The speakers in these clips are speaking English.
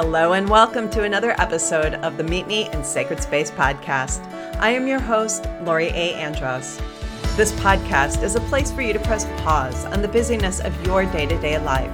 Hello, and welcome to another episode of the Meet Me in Sacred Space podcast. I am your host, Lori A. Andress. This podcast is a place for you to press pause on the busyness of your day to day life.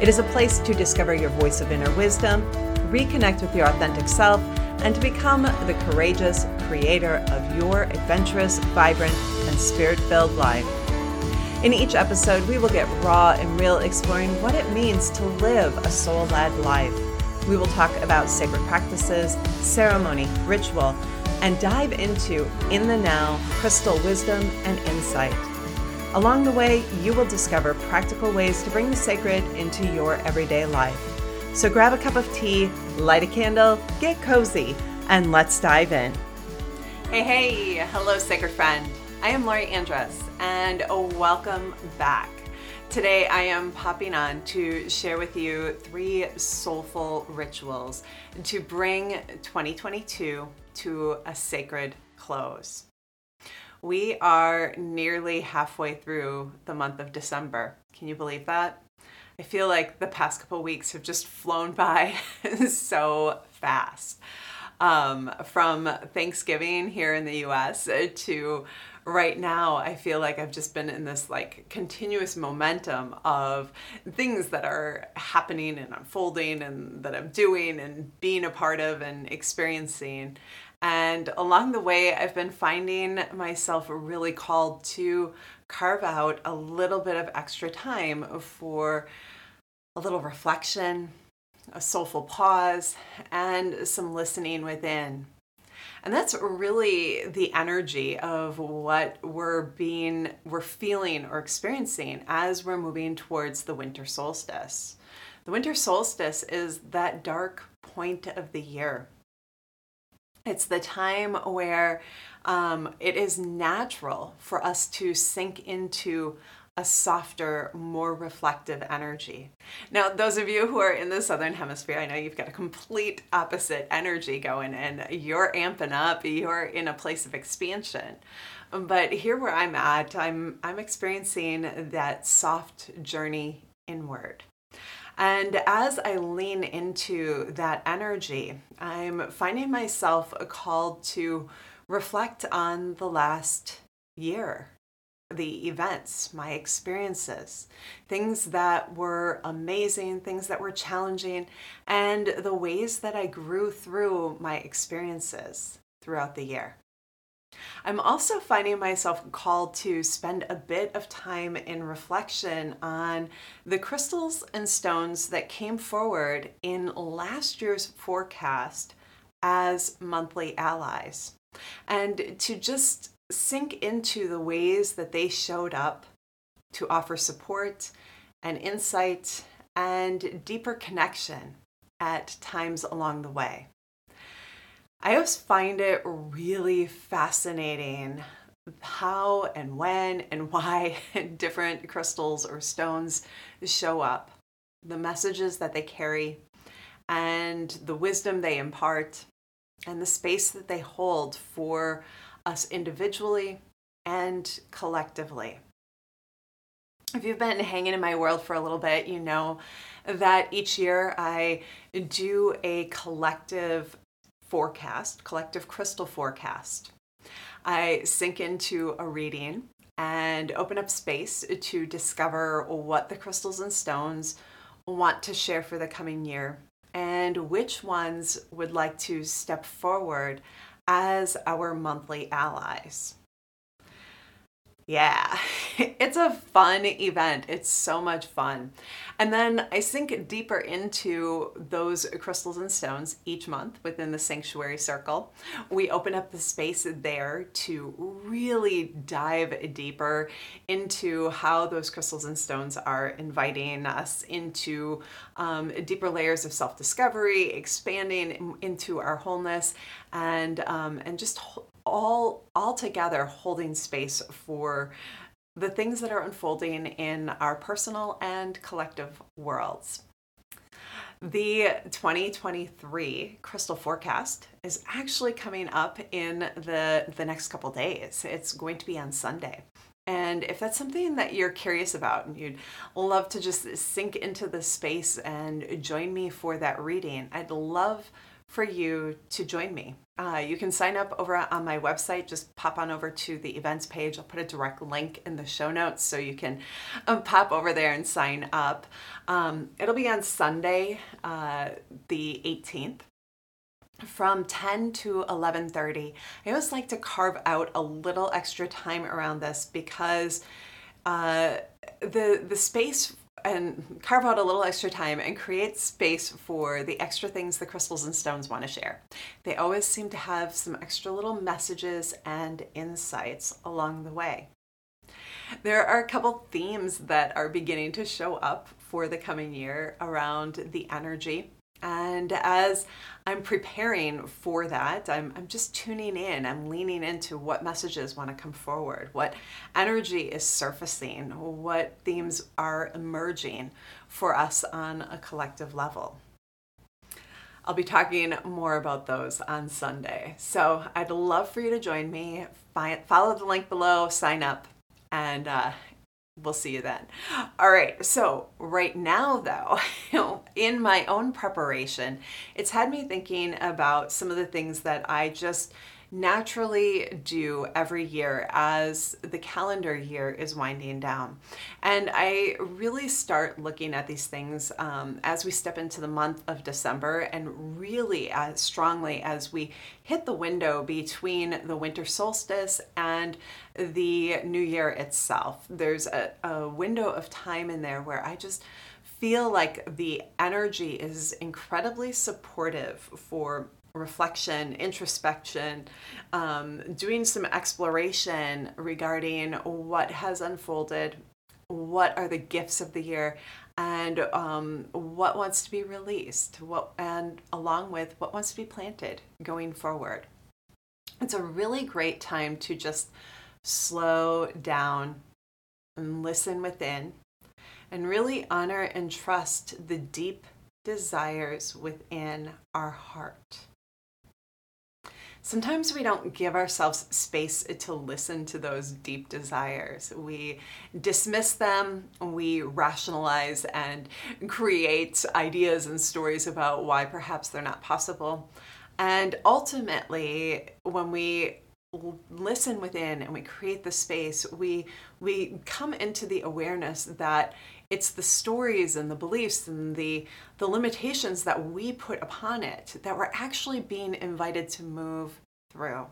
It is a place to discover your voice of inner wisdom, reconnect with your authentic self, and to become the courageous creator of your adventurous, vibrant, and spirit filled life. In each episode, we will get raw and real exploring what it means to live a soul led life. We will talk about sacred practices, ceremony, ritual, and dive into in the now crystal wisdom and insight. Along the way, you will discover practical ways to bring the sacred into your everyday life. So grab a cup of tea, light a candle, get cozy, and let's dive in. Hey, hey, hello, sacred friend. I am Lori Andress, and welcome back. Today, I am popping on to share with you three soulful rituals to bring 2022 to a sacred close. We are nearly halfway through the month of December. Can you believe that? I feel like the past couple weeks have just flown by so fast. Um, from Thanksgiving here in the US to right now I feel like I've just been in this like continuous momentum of things that are happening and unfolding and that I'm doing and being a part of and experiencing. And along the way, I've been finding myself really called to carve out a little bit of extra time for a little reflection, a soulful pause, and some listening within. And that's really the energy of what we're being, we're feeling or experiencing as we're moving towards the winter solstice. The winter solstice is that dark point of the year. It's the time where um, it is natural for us to sink into a softer, more reflective energy. Now, those of you who are in the southern hemisphere, I know you've got a complete opposite energy going and you're amping up, you're in a place of expansion. But here where I'm at, I'm I'm experiencing that soft journey inward. And as I lean into that energy, I'm finding myself called to reflect on the last year the events, my experiences, things that were amazing, things that were challenging, and the ways that I grew through my experiences throughout the year. I'm also finding myself called to spend a bit of time in reflection on the crystals and stones that came forward in last year's forecast as monthly allies. And to just sink into the ways that they showed up to offer support and insight and deeper connection at times along the way. I always find it really fascinating how and when and why different crystals or stones show up, the messages that they carry, and the wisdom they impart, and the space that they hold for us individually and collectively. If you've been hanging in my world for a little bit, you know that each year I do a collective forecast, collective crystal forecast. I sink into a reading and open up space to discover what the crystals and stones want to share for the coming year and which ones would like to step forward as our monthly allies. Yeah, it's a fun event. It's so much fun. And then I sink deeper into those crystals and stones each month within the sanctuary circle. We open up the space there to really dive deeper into how those crystals and stones are inviting us into um, deeper layers of self discovery, expanding into our wholeness, and, um, and just all all together holding space for the things that are unfolding in our personal and collective worlds. The 2023 crystal forecast is actually coming up in the the next couple days. It's going to be on Sunday. And if that's something that you're curious about and you'd love to just sink into the space and join me for that reading, I'd love for you to join me. Uh, you can sign up over on my website. Just pop on over to the events page. I'll put a direct link in the show notes so you can um, pop over there and sign up. Um, it'll be on Sunday, uh, the 18th from 10 to 11:30. I always like to carve out a little extra time around this because uh, the the space and carve out a little extra time and create space for the extra things the crystals and stones want to share. They always seem to have some extra little messages and insights along the way. There are a couple themes that are beginning to show up for the coming year around the energy and as I'm preparing for that, I'm, I'm just tuning in. I'm leaning into what messages want to come forward, what energy is surfacing, what themes are emerging for us on a collective level. I'll be talking more about those on Sunday. So I'd love for you to join me. Follow the link below, sign up, and uh, we'll see you then. All right, so right now, though, in my own preparation, it's had me thinking about some of the things that I just naturally do every year as the calendar year is winding down. And I really start looking at these things um, as we step into the month of December and really as strongly as we hit the window between the winter solstice and the new year itself. There's a, a window of time in there where I just feel like the energy is incredibly supportive for reflection, introspection, um, doing some exploration regarding what has unfolded, what are the gifts of the year, and um, what wants to be released, what, and along with what wants to be planted going forward. It's a really great time to just slow down and listen within and really honor and trust the deep desires within our heart sometimes we don't give ourselves space to listen to those deep desires. We dismiss them, we rationalize and create ideas and stories about why perhaps they're not possible. And ultimately, when we listen within and we create the space, we we come into the awareness that it's the stories and the beliefs and the the limitations that we put upon it that we're actually being invited to move through.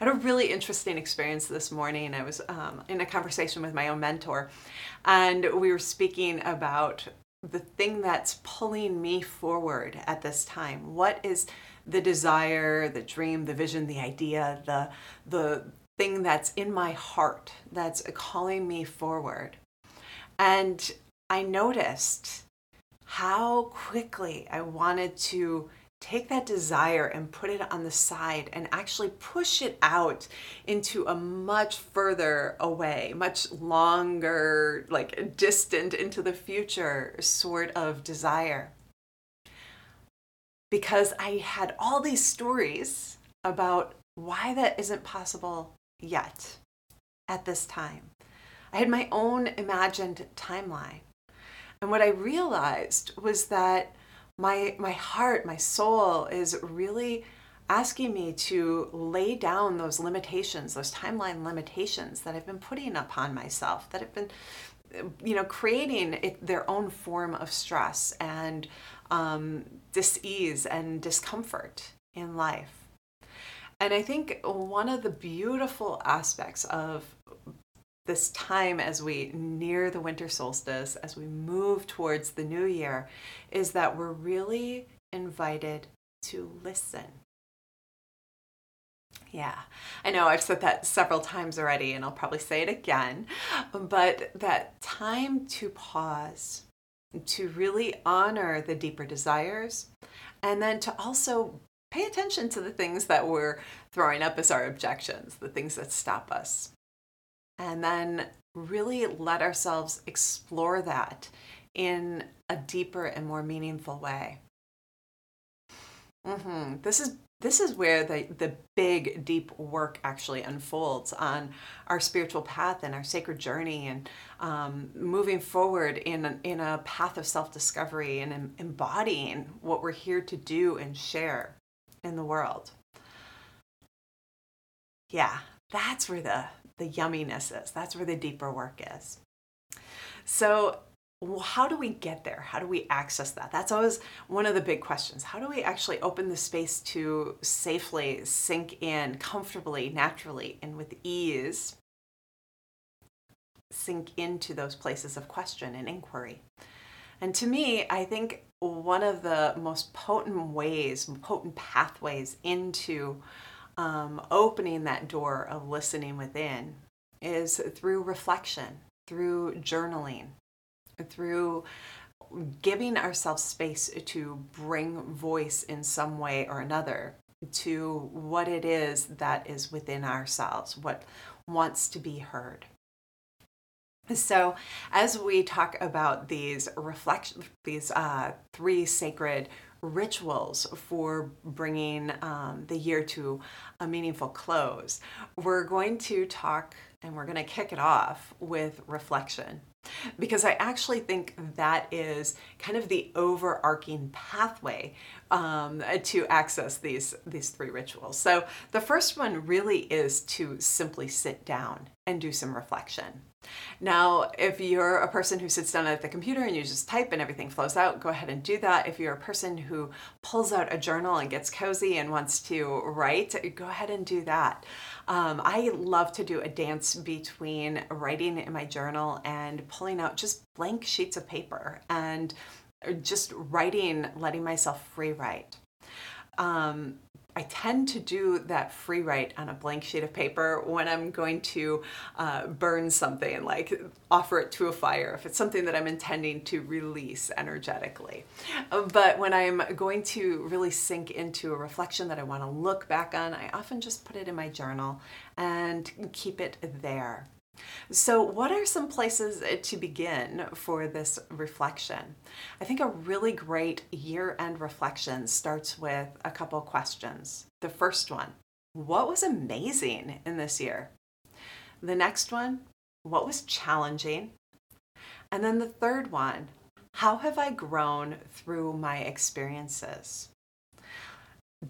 I had a really interesting experience this morning. I was um, in a conversation with my own mentor, and we were speaking about the thing that's pulling me forward at this time. What is the desire, the dream, the vision, the idea, the the thing that's in my heart that's calling me forward? And I noticed how quickly I wanted to take that desire and put it on the side and actually push it out into a much further away, much longer, like distant into the future sort of desire. Because I had all these stories about why that isn't possible yet at this time. I had my own imagined timeline. And what I realized was that my my heart, my soul is really asking me to lay down those limitations, those timeline limitations that I've been putting upon myself, that have been you know creating it, their own form of stress and um, dis-ease and discomfort in life and i think one of the beautiful aspects of this time as we near the winter solstice, as we move towards the new year, is that we're really invited to listen. Yeah, I know I've said that several times already, and I'll probably say it again, but that time to pause, to really honor the deeper desires, and then to also pay attention to the things that we're throwing up as our objections, the things that stop us and then really let ourselves explore that in a deeper and more meaningful way. Mm-hmm. This is this is where the, the big, deep work actually unfolds on our spiritual path and our sacred journey and um, moving forward in a, in a path of self discovery and embodying what we're here to do and share in the world. Yeah, that's where the, the yumminess is. That's where the deeper work is. So, how do we get there? How do we access that? That's always one of the big questions. How do we actually open the space to safely sink in comfortably, naturally, and with ease sink into those places of question and inquiry? And to me, I think one of the most potent ways, potent pathways into um, opening that door of listening within is through reflection, through journaling, through giving ourselves space to bring voice in some way or another to what it is that is within ourselves, what wants to be heard. So, as we talk about these reflection, these uh, three sacred rituals for bringing um, the year to a meaningful close, we're going to talk and we're going to kick it off with reflection because I actually think that is kind of the overarching pathway um, to access these these three rituals. So the first one really is to simply sit down and do some reflection. Now, if you're a person who sits down at the computer and you just type and everything flows out, go ahead and do that. If you're a person who pulls out a journal and gets cozy and wants to write, go ahead and do that. Um, I love to do a dance between writing in my journal and pulling out just blank sheets of paper and just writing, letting myself free write. Um, I tend to do that free write on a blank sheet of paper when I'm going to uh, burn something, like offer it to a fire, if it's something that I'm intending to release energetically. But when I'm going to really sink into a reflection that I want to look back on, I often just put it in my journal and keep it there. So, what are some places eh, to begin for this reflection? I think a really great year end reflection starts with a couple questions. The first one What was amazing in this year? The next one What was challenging? And then the third one How have I grown through my experiences?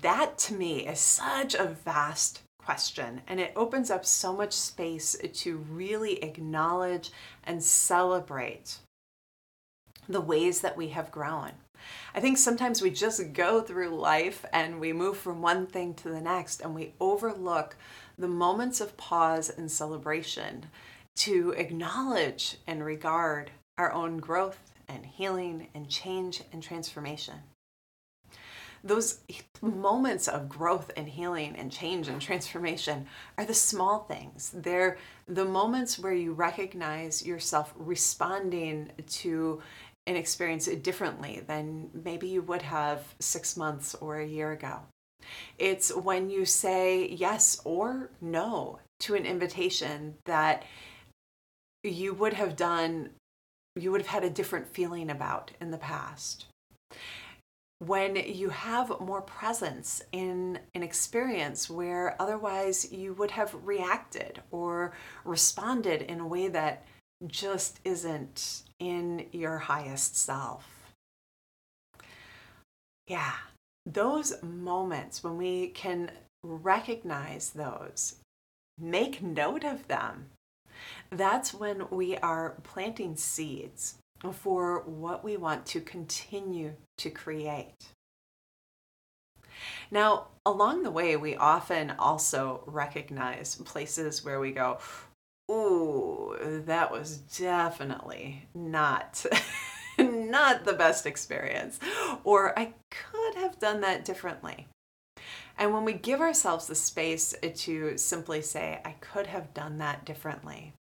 That to me is such a vast question. And it opens up so much space to really acknowledge and celebrate the ways that we have grown. I think sometimes we just go through life and we move from one thing to the next and we overlook the moments of pause and celebration to acknowledge and regard our own growth and healing and change and transformation those moments of growth and healing and change and transformation are the small things. They're the moments where you recognize yourself responding to an experience differently than maybe you would have six months or a year ago. It's when you say yes or no to an invitation that you would have done, you would have had a different feeling about in the past when you have more presence in an experience where otherwise you would have reacted or responded in a way that just isn't in your highest self. Yeah, those moments when we can recognize those, make note of them, that's when we are planting seeds for what we want to continue to create. Now, along the way, we often also recognize places where we go, Ooh, that was definitely not. not the best experience, or I could have done that differently. And when we give ourselves the space to simply say, I could have done that differently,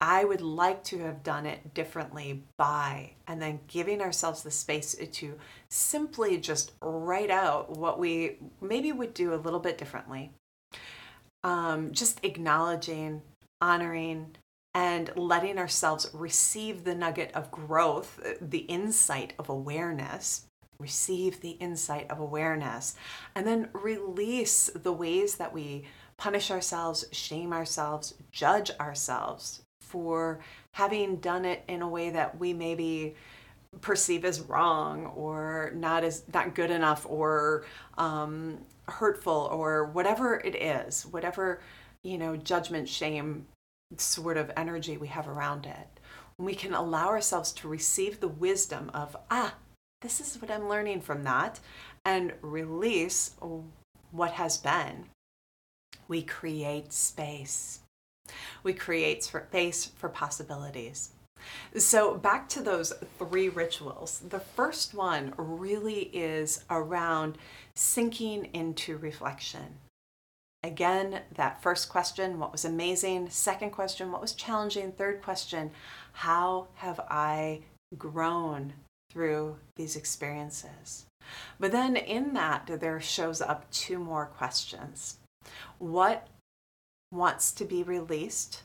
I would like to have done it differently by, and then giving ourselves the space to simply just write out what we maybe would do a little bit differently. Um, just acknowledging, honoring, and letting ourselves receive the nugget of growth, the insight of awareness receive the insight of awareness, and then release the ways that we punish ourselves, shame ourselves, judge ourselves for having done it in a way that we maybe perceive as wrong or not as not good enough or um, hurtful or whatever it is, whatever you know judgment, shame sort of energy we have around it. we can allow ourselves to receive the wisdom of ah, this is what I'm learning from that, and release what has been. We create space. We create space for possibilities. So, back to those three rituals. The first one really is around sinking into reflection. Again, that first question, what was amazing? Second question, what was challenging? Third question, how have I grown through these experiences? But then in that, there shows up two more questions. What wants to be released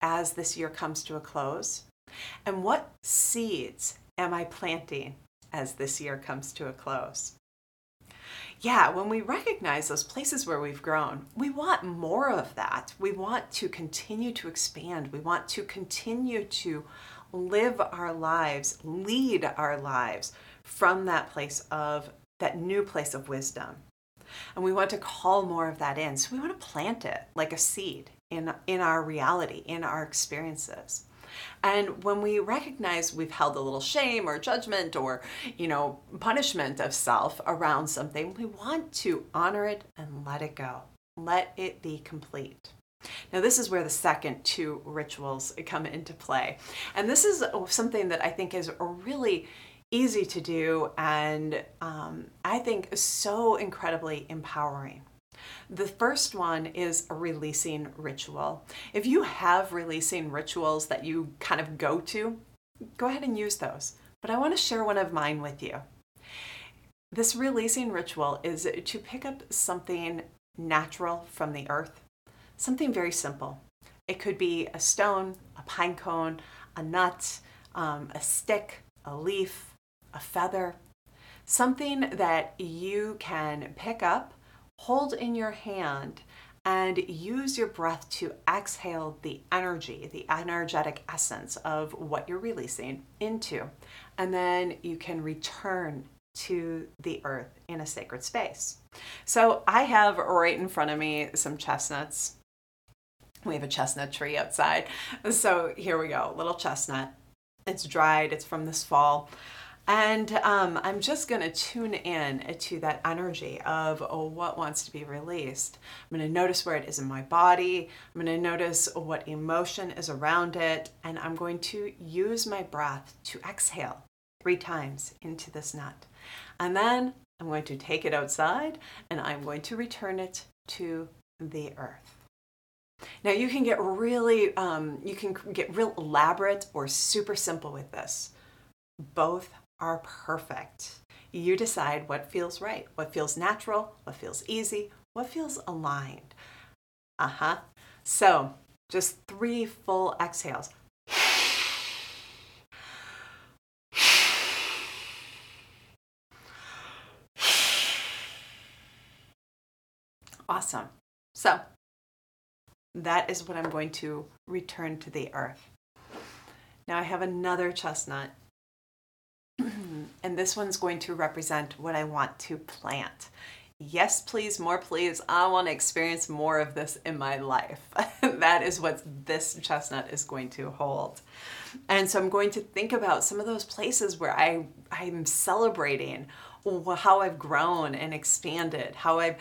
as this year comes to a close? And what seeds am I planting as this year comes to a close? Yeah, when we recognize those places where we've grown, we want more of that. We want to continue to expand. We want to continue to live our lives, lead our lives from that place of that new place of wisdom. And we want to call more of that in. So we want to plant it like a seed in, in our reality, in our experiences. And when we recognize we've held a little shame or judgment or, you know, punishment of self around something, we want to honor it and let it go. Let it be complete. Now, this is where the second two rituals come into play. And this is something that I think is really easy to do and um, I think so incredibly empowering. The first one is a releasing ritual. If you have releasing rituals that you kind of go to, go ahead and use those. But I want to share one of mine with you. This releasing ritual is to pick up something natural from the earth, something very simple. It could be a stone, a pine cone, a nut, um, a stick, a leaf, a feather, something that you can pick up hold in your hand and use your breath to exhale the energy, the energetic essence of what you're releasing into. And then you can return to the earth in a sacred space. So I have right in front of me some chestnuts. We have a chestnut tree outside. So here we go, little chestnut. It's dried, it's from this fall. And um, I'm just going to tune in to that energy of oh, what wants to be released. I'm going to notice where it is in my body. I'm going to notice what emotion is around it. And I'm going to use my breath to exhale three times into this nut. And then I'm going to take it outside and I'm going to return it to the earth. Now you can get really, um, you can get real elaborate or super simple with this. Both are perfect. You decide what feels right, what feels natural, what feels easy, what feels aligned. Uh huh. So, just three full exhales. Awesome. So, that is what I'm going to return to the earth. Now I have another chestnut and this one's going to represent what I want to plant. Yes, please, more please. I want to experience more of this in my life. that is what this chestnut is going to hold. And so I'm going to think about some of those places where I, I'm celebrating how I've grown and expanded, how I've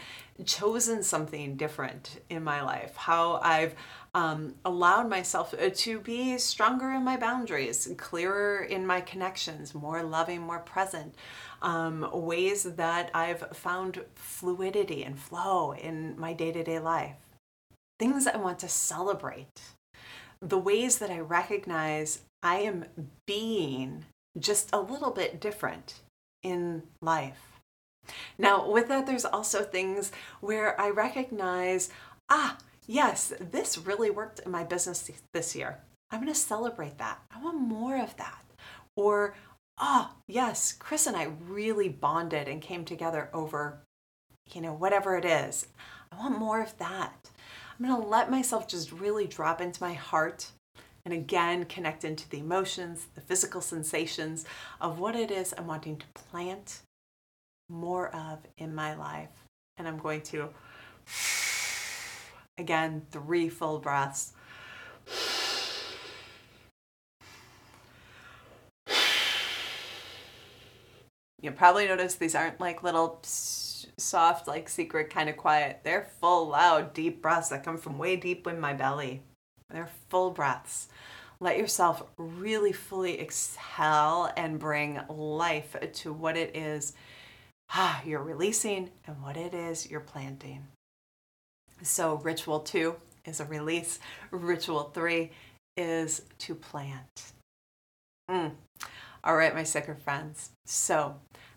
chosen something different in my life, how I've um, allowed myself uh, to be stronger in my boundaries, clearer in my connections, more loving, more present. Um, ways that I've found fluidity and flow in my day to day life. Things I want to celebrate. The ways that I recognize I am being just a little bit different in life. Now, with that, there's also things where I recognize, ah, yes, this really worked in my business this year. I'm going to celebrate that. I want more of that. Or oh, yes, Chris and I really bonded and came together over, you know, whatever it is. I want more of that. I'm going to let myself just really drop into my heart and again connect into the emotions, the physical sensations of what it is I'm wanting to plant more of in my life. And I'm going to, again, three full breaths. You probably notice these aren't like little soft, like secret kind of quiet. They're full, loud, deep breaths that come from way deep in my belly. They're full breaths. Let yourself really fully exhale and bring life to what it is ah, you're releasing and what it is you're planting. So, ritual two is a release, ritual three is to plant. Mm. All right, my sacred friends. So,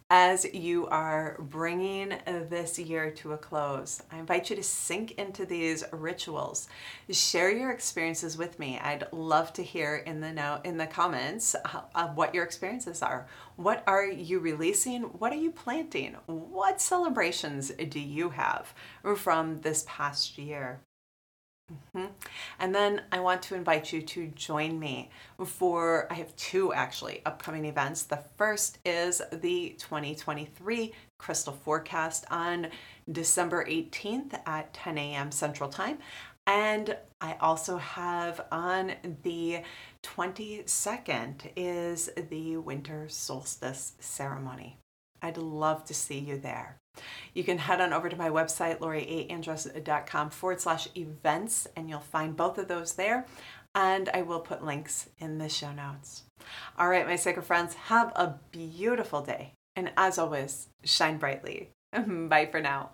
as you are bringing this year to a close, I invite you to sink into these rituals. Share your experiences with me. I'd love to hear in the note in the comments uh, of what your experiences are. What are you releasing? What are you planting? What celebrations do you have from this past year? Mm-hmm. And then I want to invite you to join me for, I have two actually upcoming events. The first is the 2023 Crystal Forecast on December 18th at 10 a.m. Central Time. And I also have on the 22nd is the winter solstice ceremony. I'd love to see you there. You can head on over to my website, loriandress.com forward slash events, and you'll find both of those there. And I will put links in the show notes. All right, my sacred friends, have a beautiful day. And as always, shine brightly. Bye for now.